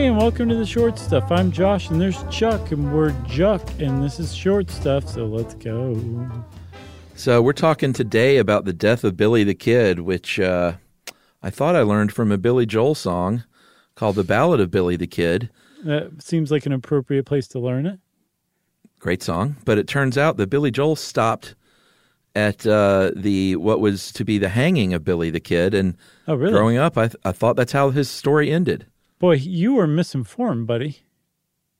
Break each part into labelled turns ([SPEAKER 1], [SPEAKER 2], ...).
[SPEAKER 1] Hey, and welcome to the short stuff. I'm Josh, and there's Chuck, and we're Juck, and this is short stuff, so let's go.
[SPEAKER 2] So, we're talking today about the death of Billy the Kid, which uh, I thought I learned from a Billy Joel song called The Ballad of Billy the Kid.
[SPEAKER 1] That seems like an appropriate place to learn it.
[SPEAKER 2] Great song. But it turns out that Billy Joel stopped at uh, the what was to be the hanging of Billy the Kid. And
[SPEAKER 1] Oh, really?
[SPEAKER 2] growing up, I, th- I thought that's how his story ended.
[SPEAKER 1] Boy, you were misinformed, buddy.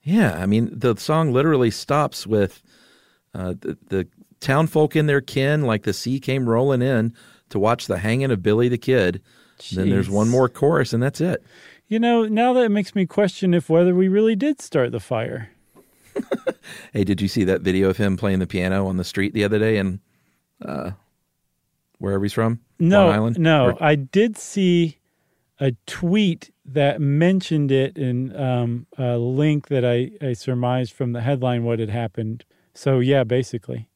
[SPEAKER 2] Yeah, I mean, the song literally stops with uh, the, the town folk in their kin, like the sea came rolling in to watch the hanging of Billy the Kid. Then there's one more chorus, and that's it.
[SPEAKER 1] You know, now that makes me question if whether we really did start the fire.
[SPEAKER 2] Hey, did you see that video of him playing the piano on the street the other day and uh, wherever he's from?
[SPEAKER 1] No,
[SPEAKER 2] Long Island?
[SPEAKER 1] no,
[SPEAKER 2] Or-
[SPEAKER 1] I did see a tweet that mentioned it and um, a link that I, I surmised from the headline what had happened. So yeah, basically.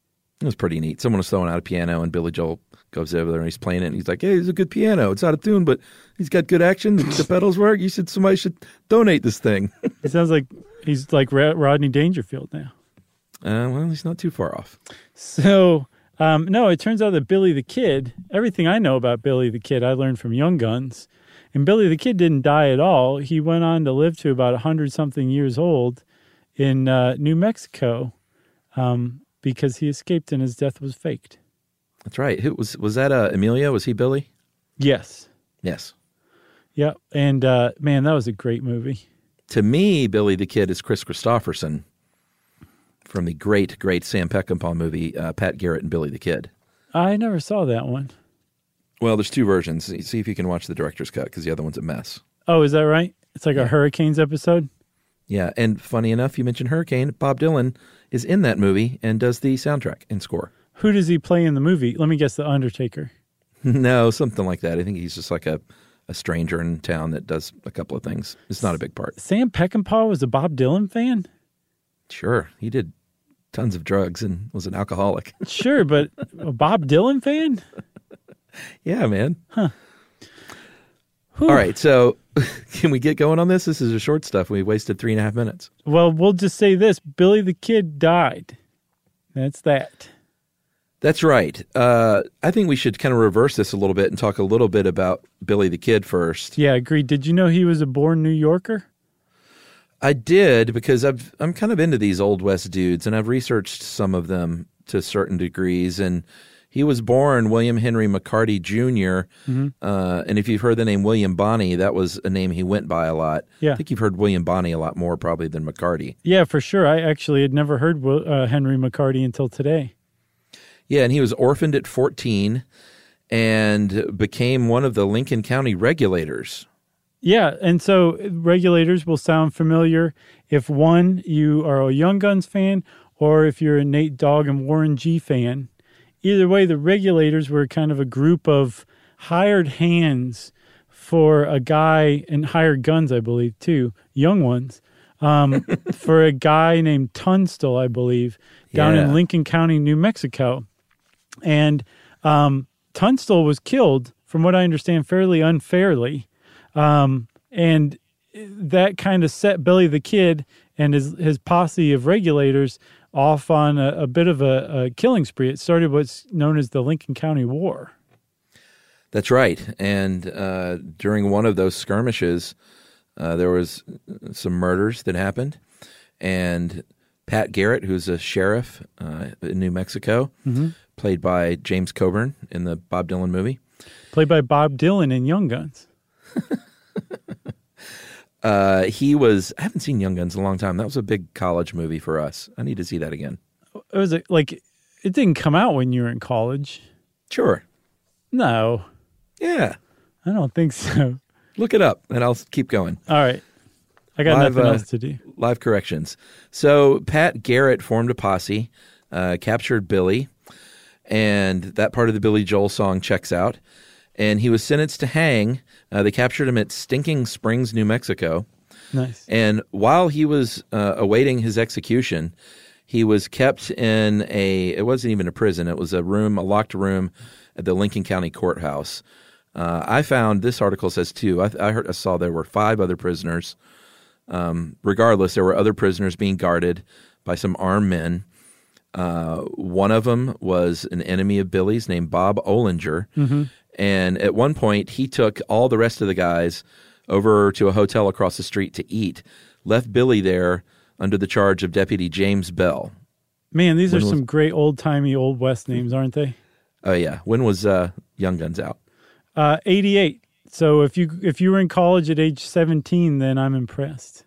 [SPEAKER 2] It was pretty neat. Someone was throwing out a piano, and Billy Joel goes over there and he's playing it. And he's like, "Hey, it's a good piano. It's out of tune, but he's got good action. The, pedals work. You should somebody should donate this thing."
[SPEAKER 1] It sounds like he's like Rodney Dangerfield now.
[SPEAKER 2] Uh, well, he's not too far off.
[SPEAKER 1] So, um, no, it turns out that Billy the Kid, everything I know about Billy the Kid, I learned from Young Guns. And Billy the Kid didn't die at all. He went on to live to about 100 something years old in uh, New Mexico um, because he escaped and his death was faked.
[SPEAKER 2] That's right. Who was was that? Uh, Emilio? Was he Billy?
[SPEAKER 1] Yes.
[SPEAKER 2] Yes.
[SPEAKER 1] Yeah. And uh, man, that was a great movie.
[SPEAKER 2] To me, Billy the Kid is Kris Kristofferson from the great, great Sam Peckinpah movie, uh, Pat Garrett and Billy the Kid.
[SPEAKER 1] I never saw that one.
[SPEAKER 2] Well, there's two versions. See if you can watch the director's cut because the other one's a mess.
[SPEAKER 1] Oh, is that right? It's like a Hurricanes episode?
[SPEAKER 2] Yeah, and funny enough, you mentioned Hurricane. Bob Dylan is in that movie and does the soundtrack and score.
[SPEAKER 1] Who does he play in the movie? Let me guess The Undertaker.
[SPEAKER 2] no, something like that. I think he's just like a, a stranger in town that does a couple of things. It's not a big part.
[SPEAKER 1] Sam Peckinpah was a Bob Dylan fan?
[SPEAKER 2] Sure, he did tons of drugs and was an alcoholic.
[SPEAKER 1] Sure, but a Bob Dylan fan?
[SPEAKER 2] Yeah, man.
[SPEAKER 1] Whew.
[SPEAKER 2] All right, so can we get going on this? This is a short stuff. We wasted three and a half minutes.
[SPEAKER 1] Well, we'll just say this Billy the Kid died. That's that.
[SPEAKER 2] That's right. Uh, I think we should kind of reverse this a little bit and talk a little bit about Billy the Kid first.
[SPEAKER 1] Yeah, agreed. Did you know he was a born New Yorker?
[SPEAKER 2] I did because I've I'm kind of into these old west dudes, and I've researched some of them to certain degrees. And he was born William Henry McCarty junior Uh, and if you've heard the name William Bonney, that was a name he went by a lot.
[SPEAKER 1] Yeah.
[SPEAKER 2] I think you've heard William Bonney a lot more probably than McCarty.
[SPEAKER 1] Yeah, for sure. I actually had never heard uh, Henry McCarty until today.
[SPEAKER 2] Yeah, and he was orphaned at 14 and became one of the Lincoln County regulators.
[SPEAKER 1] Yeah, and so regulators will sound familiar if one, you are a Young Guns fan, or if you're a Nate Dogg and Warren G fan. Either way, the regulators were kind of a group of hired hands for a guy and hired guns, I believe, too, young ones, um, for a guy named Tunstall, I believe, down
[SPEAKER 2] Yeah.
[SPEAKER 1] in Lincoln County, New Mexico. And um, Tunstall was killed, from what I understand, fairly unfairly. Um, and that kind of set Billy the Kid and his, his posse of regulators off on a, a bit of a, a killing spree. It started what's known as the Lincoln County War.
[SPEAKER 2] That's right. And uh, during one of those skirmishes, uh, there was some murders that happened, and Pat Garrett, who's a sheriff uh, in New Mexico, played by James Coburn in the Bob Dylan movie.
[SPEAKER 1] Played by Bob Dylan in Young Guns.
[SPEAKER 2] Uh, he was. I haven't seen Young Guns in a long time. That was a big college movie for us. I need to see that again.
[SPEAKER 1] It was a, like it didn't come out when you were in college.
[SPEAKER 2] Sure.
[SPEAKER 1] No,
[SPEAKER 2] Yeah.
[SPEAKER 1] I don't think so.
[SPEAKER 2] Look it up, and I'll keep going.
[SPEAKER 1] All right, I got
[SPEAKER 2] Live,
[SPEAKER 1] nothing
[SPEAKER 2] uh,
[SPEAKER 1] else to do.
[SPEAKER 2] live corrections. So Pat Garrett formed a posse, uh, captured Billy, and that part of the Billy Joel song checks out. And he was sentenced to hang. Uh, they captured him at Stinking Springs, New Mexico.
[SPEAKER 1] Nice.
[SPEAKER 2] And while he was uh, awaiting his execution, he was kept in a, it wasn't even a prison, it was a room, a locked room at the Lincoln County Courthouse. Uh, I found this article says two. I, I, heard, I saw there were five other prisoners. Um, regardless, there were other prisoners being guarded by some armed men. Uh, one of them was an enemy of Billy's named Bob Olinger. And at one point, he took all the rest of the guys over to a hotel across the street to eat, left Billy there under the charge of Deputy James Bell.
[SPEAKER 1] Man, these are
[SPEAKER 2] When was-
[SPEAKER 1] some great old timey old west names, aren't they?
[SPEAKER 2] Oh, yeah. When was uh, Young Guns out?
[SPEAKER 1] Uh, 88. So if you if you were in college at age 17, then I'm impressed.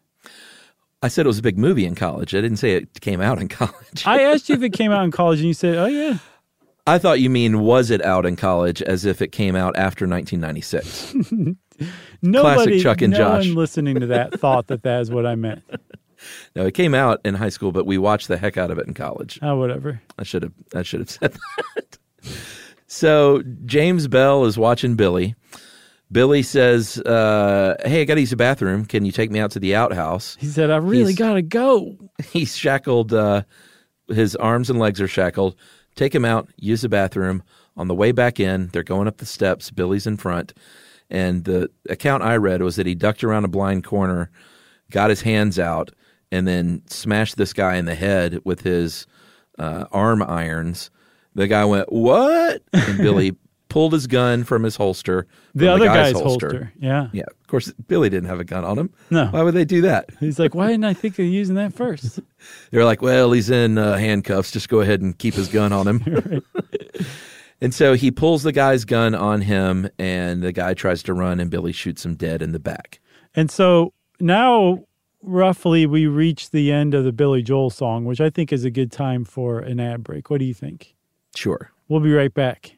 [SPEAKER 2] I said it was a big movie in college. I didn't say it came out in college.
[SPEAKER 1] I asked you if it came out in college, and you said, "Oh yeah."
[SPEAKER 2] I thought you mean was it out in college as if it came out after 1996.
[SPEAKER 1] Nobody,
[SPEAKER 2] Chuck and
[SPEAKER 1] no
[SPEAKER 2] Josh.
[SPEAKER 1] one listening to that thought that that is what I meant.
[SPEAKER 2] no, it came out in high school, but we watched the heck out of it in college.
[SPEAKER 1] Oh, whatever.
[SPEAKER 2] I should have I should have said that. so James Bell is watching Billy. Billy says, uh, "Hey, I got to use the bathroom. Can you take me out to the outhouse?"
[SPEAKER 1] He said, "I really
[SPEAKER 2] He's-
[SPEAKER 1] gotta go."
[SPEAKER 2] He's shackled. Uh, his arms and legs are shackled. Take him out. Use the bathroom. On the way back in, they're going up the steps. Billy's in front, and the account I read was that he ducked around a blind corner, got his hands out, and then smashed this guy in the head with his uh, arm irons. The guy went, "What?" And Billy pulled his gun from his holster.
[SPEAKER 1] The other guy's, holster. Yeah.
[SPEAKER 2] Yeah, of course, Billy didn't have a gun on him.
[SPEAKER 1] No.
[SPEAKER 2] Why would they do that?
[SPEAKER 1] He's like, "Why didn't I think of using that first?
[SPEAKER 2] They're like, well, he's in uh, handcuffs. Just go ahead and keep his gun on him. and so he pulls the guy's gun on him, and the guy tries to run, and Billy shoots him dead in the back.
[SPEAKER 1] And so now, roughly, we reach the end of the Billy Joel song, which I think is a good time for an ad break. What do you think?
[SPEAKER 2] Sure.
[SPEAKER 1] We'll be right back.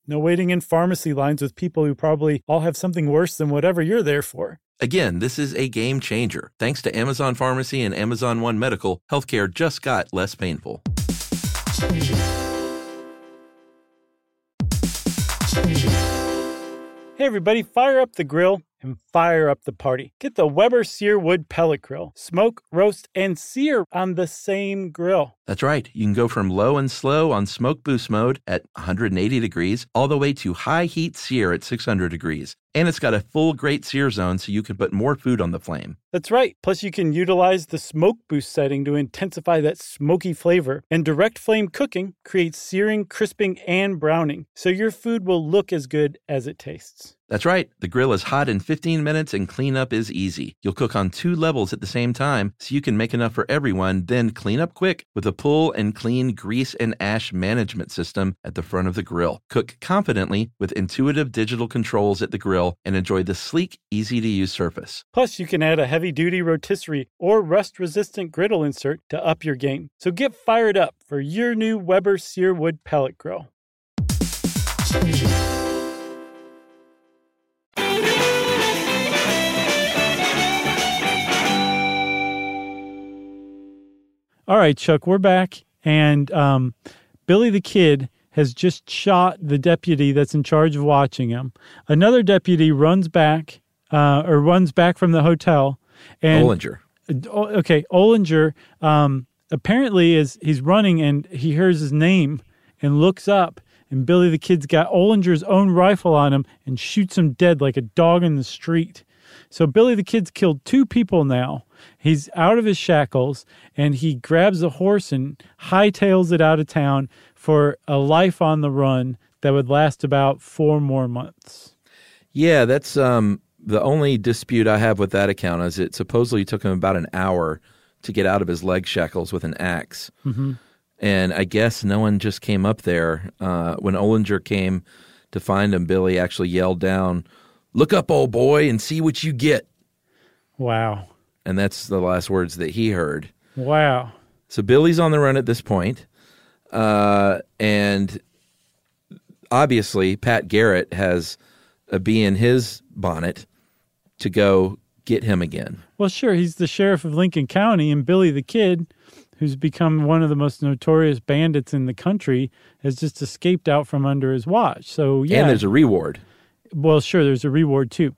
[SPEAKER 1] No waiting in pharmacy lines with people who probably all have something worse than whatever you're there for.
[SPEAKER 2] Again, this is a game changer. Thanks to Amazon Pharmacy and Amazon One Medical, healthcare just got less painful.
[SPEAKER 1] Hey everybody, fire up the grill and fire up the party. Get the Weber Sear Wood Pellet Grill. Smoke, roast, and sear on the same grill.
[SPEAKER 2] That's right. You can go from low and slow on smoke boost mode at 180 degrees all the way to high heat sear at 600 degrees. And it's got a full great sear zone so you can put more food on the flame.
[SPEAKER 1] That's right. Plus, you can utilize the smoke boost setting to intensify that smoky flavor. And direct flame cooking creates searing, crisping, and browning, so your food will look as good as it tastes.
[SPEAKER 2] That's right. The grill is hot in 15 minutes and cleanup is easy. You'll cook on two levels at the same time so you can make enough for everyone, then clean up quick with a pull and clean grease and ash management system at the front of the grill. Cook confidently with intuitive digital controls at the grill and enjoy the sleek, easy to use surface.
[SPEAKER 1] Plus, you can add a heavy duty rotisserie or rust resistant griddle insert to up your game. So get fired up for your new Weber Sear Wood Pellet Grill. All right, Chuck, we're back. And um, Billy the Kid has just shot the deputy that's in charge of watching him. Another deputy runs back uh, or runs back from the hotel. And
[SPEAKER 2] Bollinger.
[SPEAKER 1] Oh, okay, Olinger um, apparently is he's running and he hears his name and looks up and Billy the Kid's got Ollinger's own rifle on him and shoots him dead like a dog in the street. So Billy the Kid's killed two people now. He's out of his shackles and he grabs a horse and hightails it out of town for a life on the run that would last about four more months.
[SPEAKER 2] Yeah, that's um, the only dispute I have with that account is it supposedly took him about an hour to get out of his leg shackles with an ax
[SPEAKER 1] Mm-hmm.
[SPEAKER 2] And I guess no one just came up there. Uh, when Ollinger came to find him, Billy actually yelled down, Look up, old boy, and see what you get.
[SPEAKER 1] Wow.
[SPEAKER 2] And that's the last words that he heard.
[SPEAKER 1] Wow.
[SPEAKER 2] So Billy's on the run at this point. Uh, and obviously, Pat Garrett has a bee in his bonnet to go get him again.
[SPEAKER 1] Well, sure, he's the sheriff of Lincoln County, and Billy the Kid, who's become one of the most notorious bandits in the country, has just escaped out from under his watch. So, yeah.
[SPEAKER 2] And there's a reward.
[SPEAKER 1] Well, sure, there's a reward too.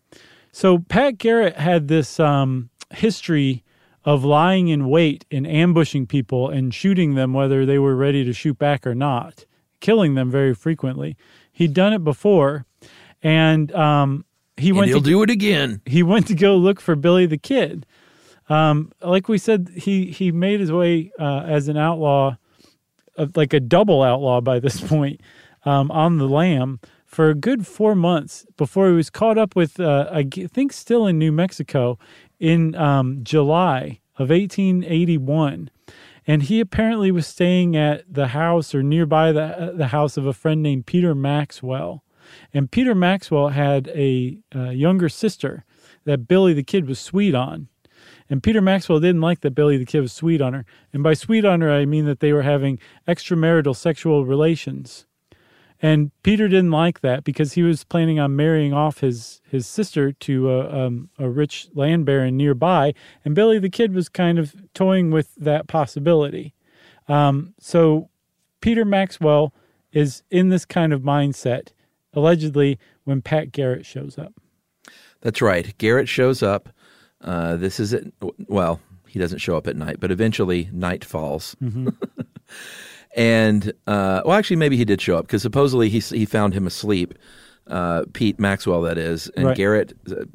[SPEAKER 1] So, Pat Garrett had this um, history of lying in wait and ambushing people and shooting them whether they were ready to shoot back or not, killing them very frequently. He'd done it before, and um, he
[SPEAKER 2] And
[SPEAKER 1] went
[SPEAKER 2] he'll
[SPEAKER 1] to
[SPEAKER 2] do it again.
[SPEAKER 1] he went to go look for Billy the Kid. Um, like we said, he he made his way uh, as an outlaw, uh, like a double outlaw by this point, um, on the lam for a good four months before he was caught up with, uh, I think, still in New Mexico in um, July of 1881. And he apparently was staying at the house or nearby the, the house of a friend named Peter Maxwell. And Peter Maxwell had a, uh younger sister that Billy the Kid was sweet on. And Peter Maxwell didn't like that Billy the Kid was sweet on her. And by sweet on her, I mean that they were having extramarital sexual relations. And Peter didn't like that because he was planning on marrying off his, his sister to a, um, a rich land baron nearby. And Billy the Kid was kind of toying with that possibility. Um, so Peter Maxwell is in this kind of mindset, allegedly, when Pat Garrett shows up.
[SPEAKER 2] That's right. Garrett shows up. Uh, this is it. Well, he doesn't show up at night, but eventually night falls. and uh, well, actually, maybe he did show up because supposedly he he found him asleep. Uh, Pete Maxwell, that is, and
[SPEAKER 1] Right.
[SPEAKER 2] Garrett uh,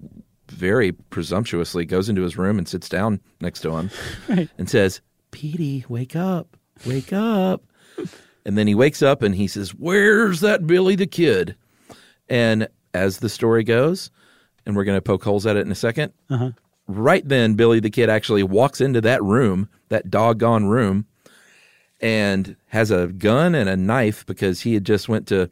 [SPEAKER 2] very presumptuously goes into his room and sits down next to him
[SPEAKER 1] Right.
[SPEAKER 2] and says, "Petey, wake up, wake up." And then he wakes up and he says, "Where's that Billy the Kid?" And as the story goes, and we're going to poke holes at it in a 2nd
[SPEAKER 1] Uh-huh.
[SPEAKER 2] right then Billy the Kid actually walks into that room, that doggone room, and has a gun and a knife because he had just went to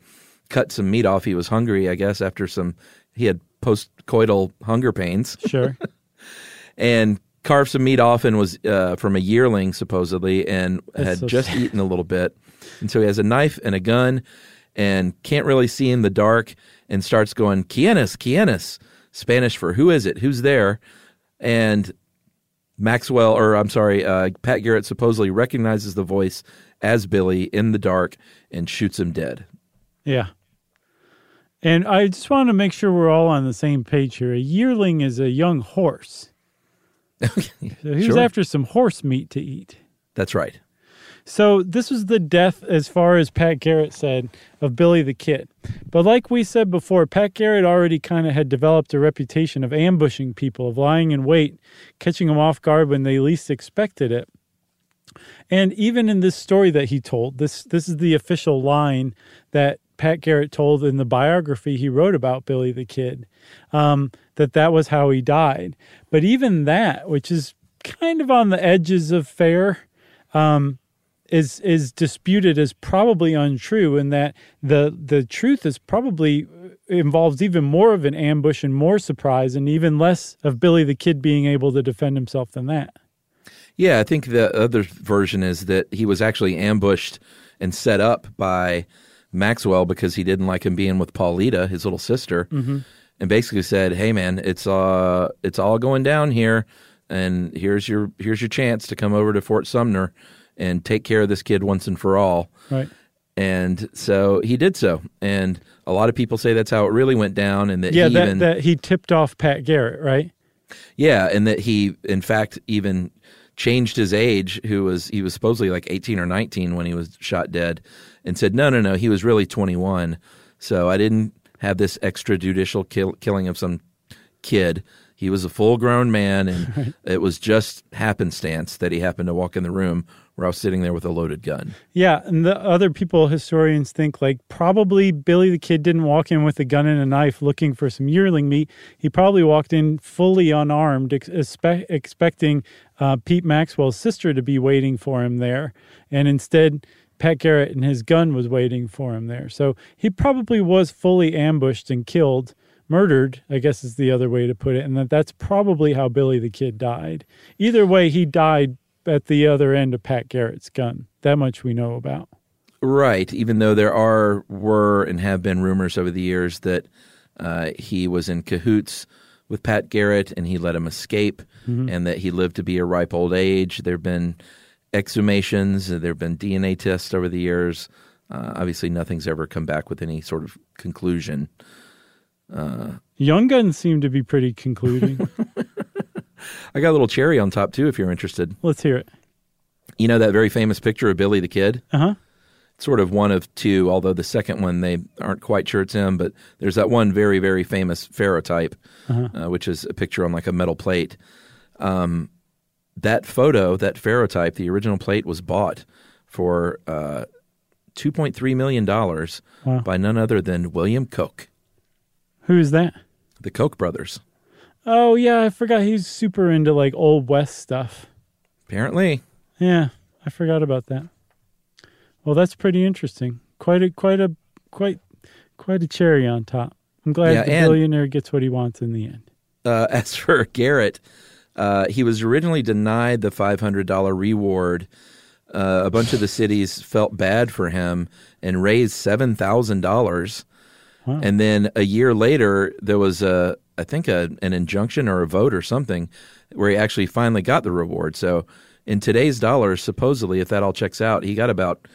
[SPEAKER 2] cut some meat off. He was hungry, I guess, after some he had postcoital hunger pains
[SPEAKER 1] Sure.
[SPEAKER 2] and carved some meat off and was uh, from a yearling supposedly and
[SPEAKER 1] That's
[SPEAKER 2] had
[SPEAKER 1] so
[SPEAKER 2] just
[SPEAKER 1] sad.
[SPEAKER 2] eaten a little bit and so he has a knife and a gun and can't really see in the dark and starts going quienes quienes spanish for who is it who's there and maxwell or i'm sorry uh, pat garrett supposedly recognizes the voice as billy in the dark and shoots him dead
[SPEAKER 1] Yeah. And I just want to make sure we're all on the same page here. A yearling is a young horse. So he was
[SPEAKER 2] Sure.
[SPEAKER 1] after some horse meat to eat.
[SPEAKER 2] that's right
[SPEAKER 1] So this was the death, as far as Pat Garrett said, of Billy the Kid. But like we said before, Pat Garrett already kind of had developed a reputation of ambushing people, of lying in wait, catching them off guard when they least expected it. And even in this story that he told, this this is the official line that Pat Garrett told in the biography he wrote about Billy the Kid, um, that that was how he died. But even that, which is kind of on the edges of fair, um, is is disputed as probably untrue, and that the the truth is probably involves even more of an ambush and more surprise, and even less of Billy the Kid being able to defend himself than that.
[SPEAKER 2] Yeah, I think the other version is that he was actually ambushed and set up by Maxwell because he didn't like him being with Paulita, his little sister, and basically said, "Hey, man, it's uh, it's all going down here, and here's your here's your chance to come over to Fort Sumner and take care of this kid once and for all."
[SPEAKER 1] Right.
[SPEAKER 2] And so he did so, and a lot of people say that's how it really went down, and that
[SPEAKER 1] Yeah,
[SPEAKER 2] he
[SPEAKER 1] that
[SPEAKER 2] even
[SPEAKER 1] that he tipped off Pat Garrett, right?
[SPEAKER 2] yeah, and that he, in fact, even changed his age, who was he was supposedly like 18 or 19 when he was shot dead, and said, "No, no, no, he was really 21." So I didn't have this extrajudicial kill, killing of some kid. He was a full grown man, and right. it was just happenstance that he happened to walk in the room where I was sitting there with a loaded gun.
[SPEAKER 1] Yeah, and the other people, historians think like probably Billy the Kid didn't walk in with a gun and a knife looking for some yearling meat. He probably walked in fully unarmed, expe- expecting uh, Pete Maxwell's sister to be waiting for him there, and instead. Pat Garrett and his gun was waiting for him there. So he probably was fully ambushed and killed murdered, I guess is the other way to put it, and that that's probably how Billy the Kid died. Either way, he died at the other end of Pat Garrett's gun. That much we know about.
[SPEAKER 2] Right, even though there are were and have been rumors over the years that uh, he was in cahoots with Pat Garrett and he let him escape, mm-hmm. and that he lived to be a ripe old age. There have been exhumations, there have been DNA tests over the years. Uh, obviously, nothing's ever come back with any sort of conclusion.
[SPEAKER 1] Uh, Young Guns seem to be pretty concluding.
[SPEAKER 2] I got a little cherry on top too, if you're interested.
[SPEAKER 1] Let's hear it.
[SPEAKER 2] You know that very famous picture of Billy the Kid?
[SPEAKER 1] Uh huh.
[SPEAKER 2] Sort of one of two, although the second one they aren't quite sure it's him. But there's that one very, very famous ferrotype, uh-huh. uh, which is a picture on like a metal plate. Um, that photo, that ferrotype, the original plate was bought for uh, $2.3 million wow. by none other than William Koch.
[SPEAKER 1] Who's that?
[SPEAKER 2] The Koch brothers.
[SPEAKER 1] Oh yeah, I forgot he's super into like old west stuff.
[SPEAKER 2] Apparently.
[SPEAKER 1] Yeah, I forgot about that. Well, that's pretty interesting. Quite a quite a quite quite a cherry on top. I'm glad yeah, the and, billionaire gets what he wants in the end.
[SPEAKER 2] Uh, as for Garrett, uh, he was originally denied the $500 reward. Uh, a bunch of the cities felt bad for him and raised seven thousand dollars Wow. And then a year later, there was a, I think, a, an injunction or a vote or something where he actually finally got the reward. So in today's dollars, supposedly, if that all checks out, he got about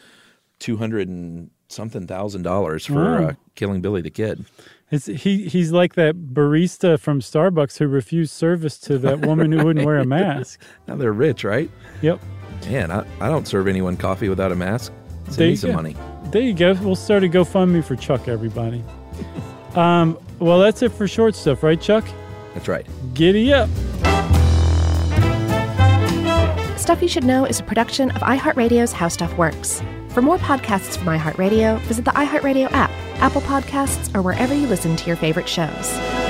[SPEAKER 2] two hundred and something thousand dollars for wow. uh, killing Billy the Kid.
[SPEAKER 1] It's, he he's like that barista from Starbucks who refused service to that woman who wouldn't wear a mask.
[SPEAKER 2] now they're rich, right?
[SPEAKER 1] Yep.
[SPEAKER 2] Man, I, I don't serve anyone coffee without a mask. Send me some go. money.
[SPEAKER 1] There you go. We'll start a GoFundMe for Chuck, everybody. Um, well, that's it for short stuff, right, Chuck?
[SPEAKER 2] That's right.
[SPEAKER 1] Giddy up.
[SPEAKER 3] Stuff You Should Know is a production of iHeartRadio's How Stuff Works. For more podcasts from iHeartRadio, visit the iHeartRadio app, Apple Podcasts, or wherever you listen to your favorite shows.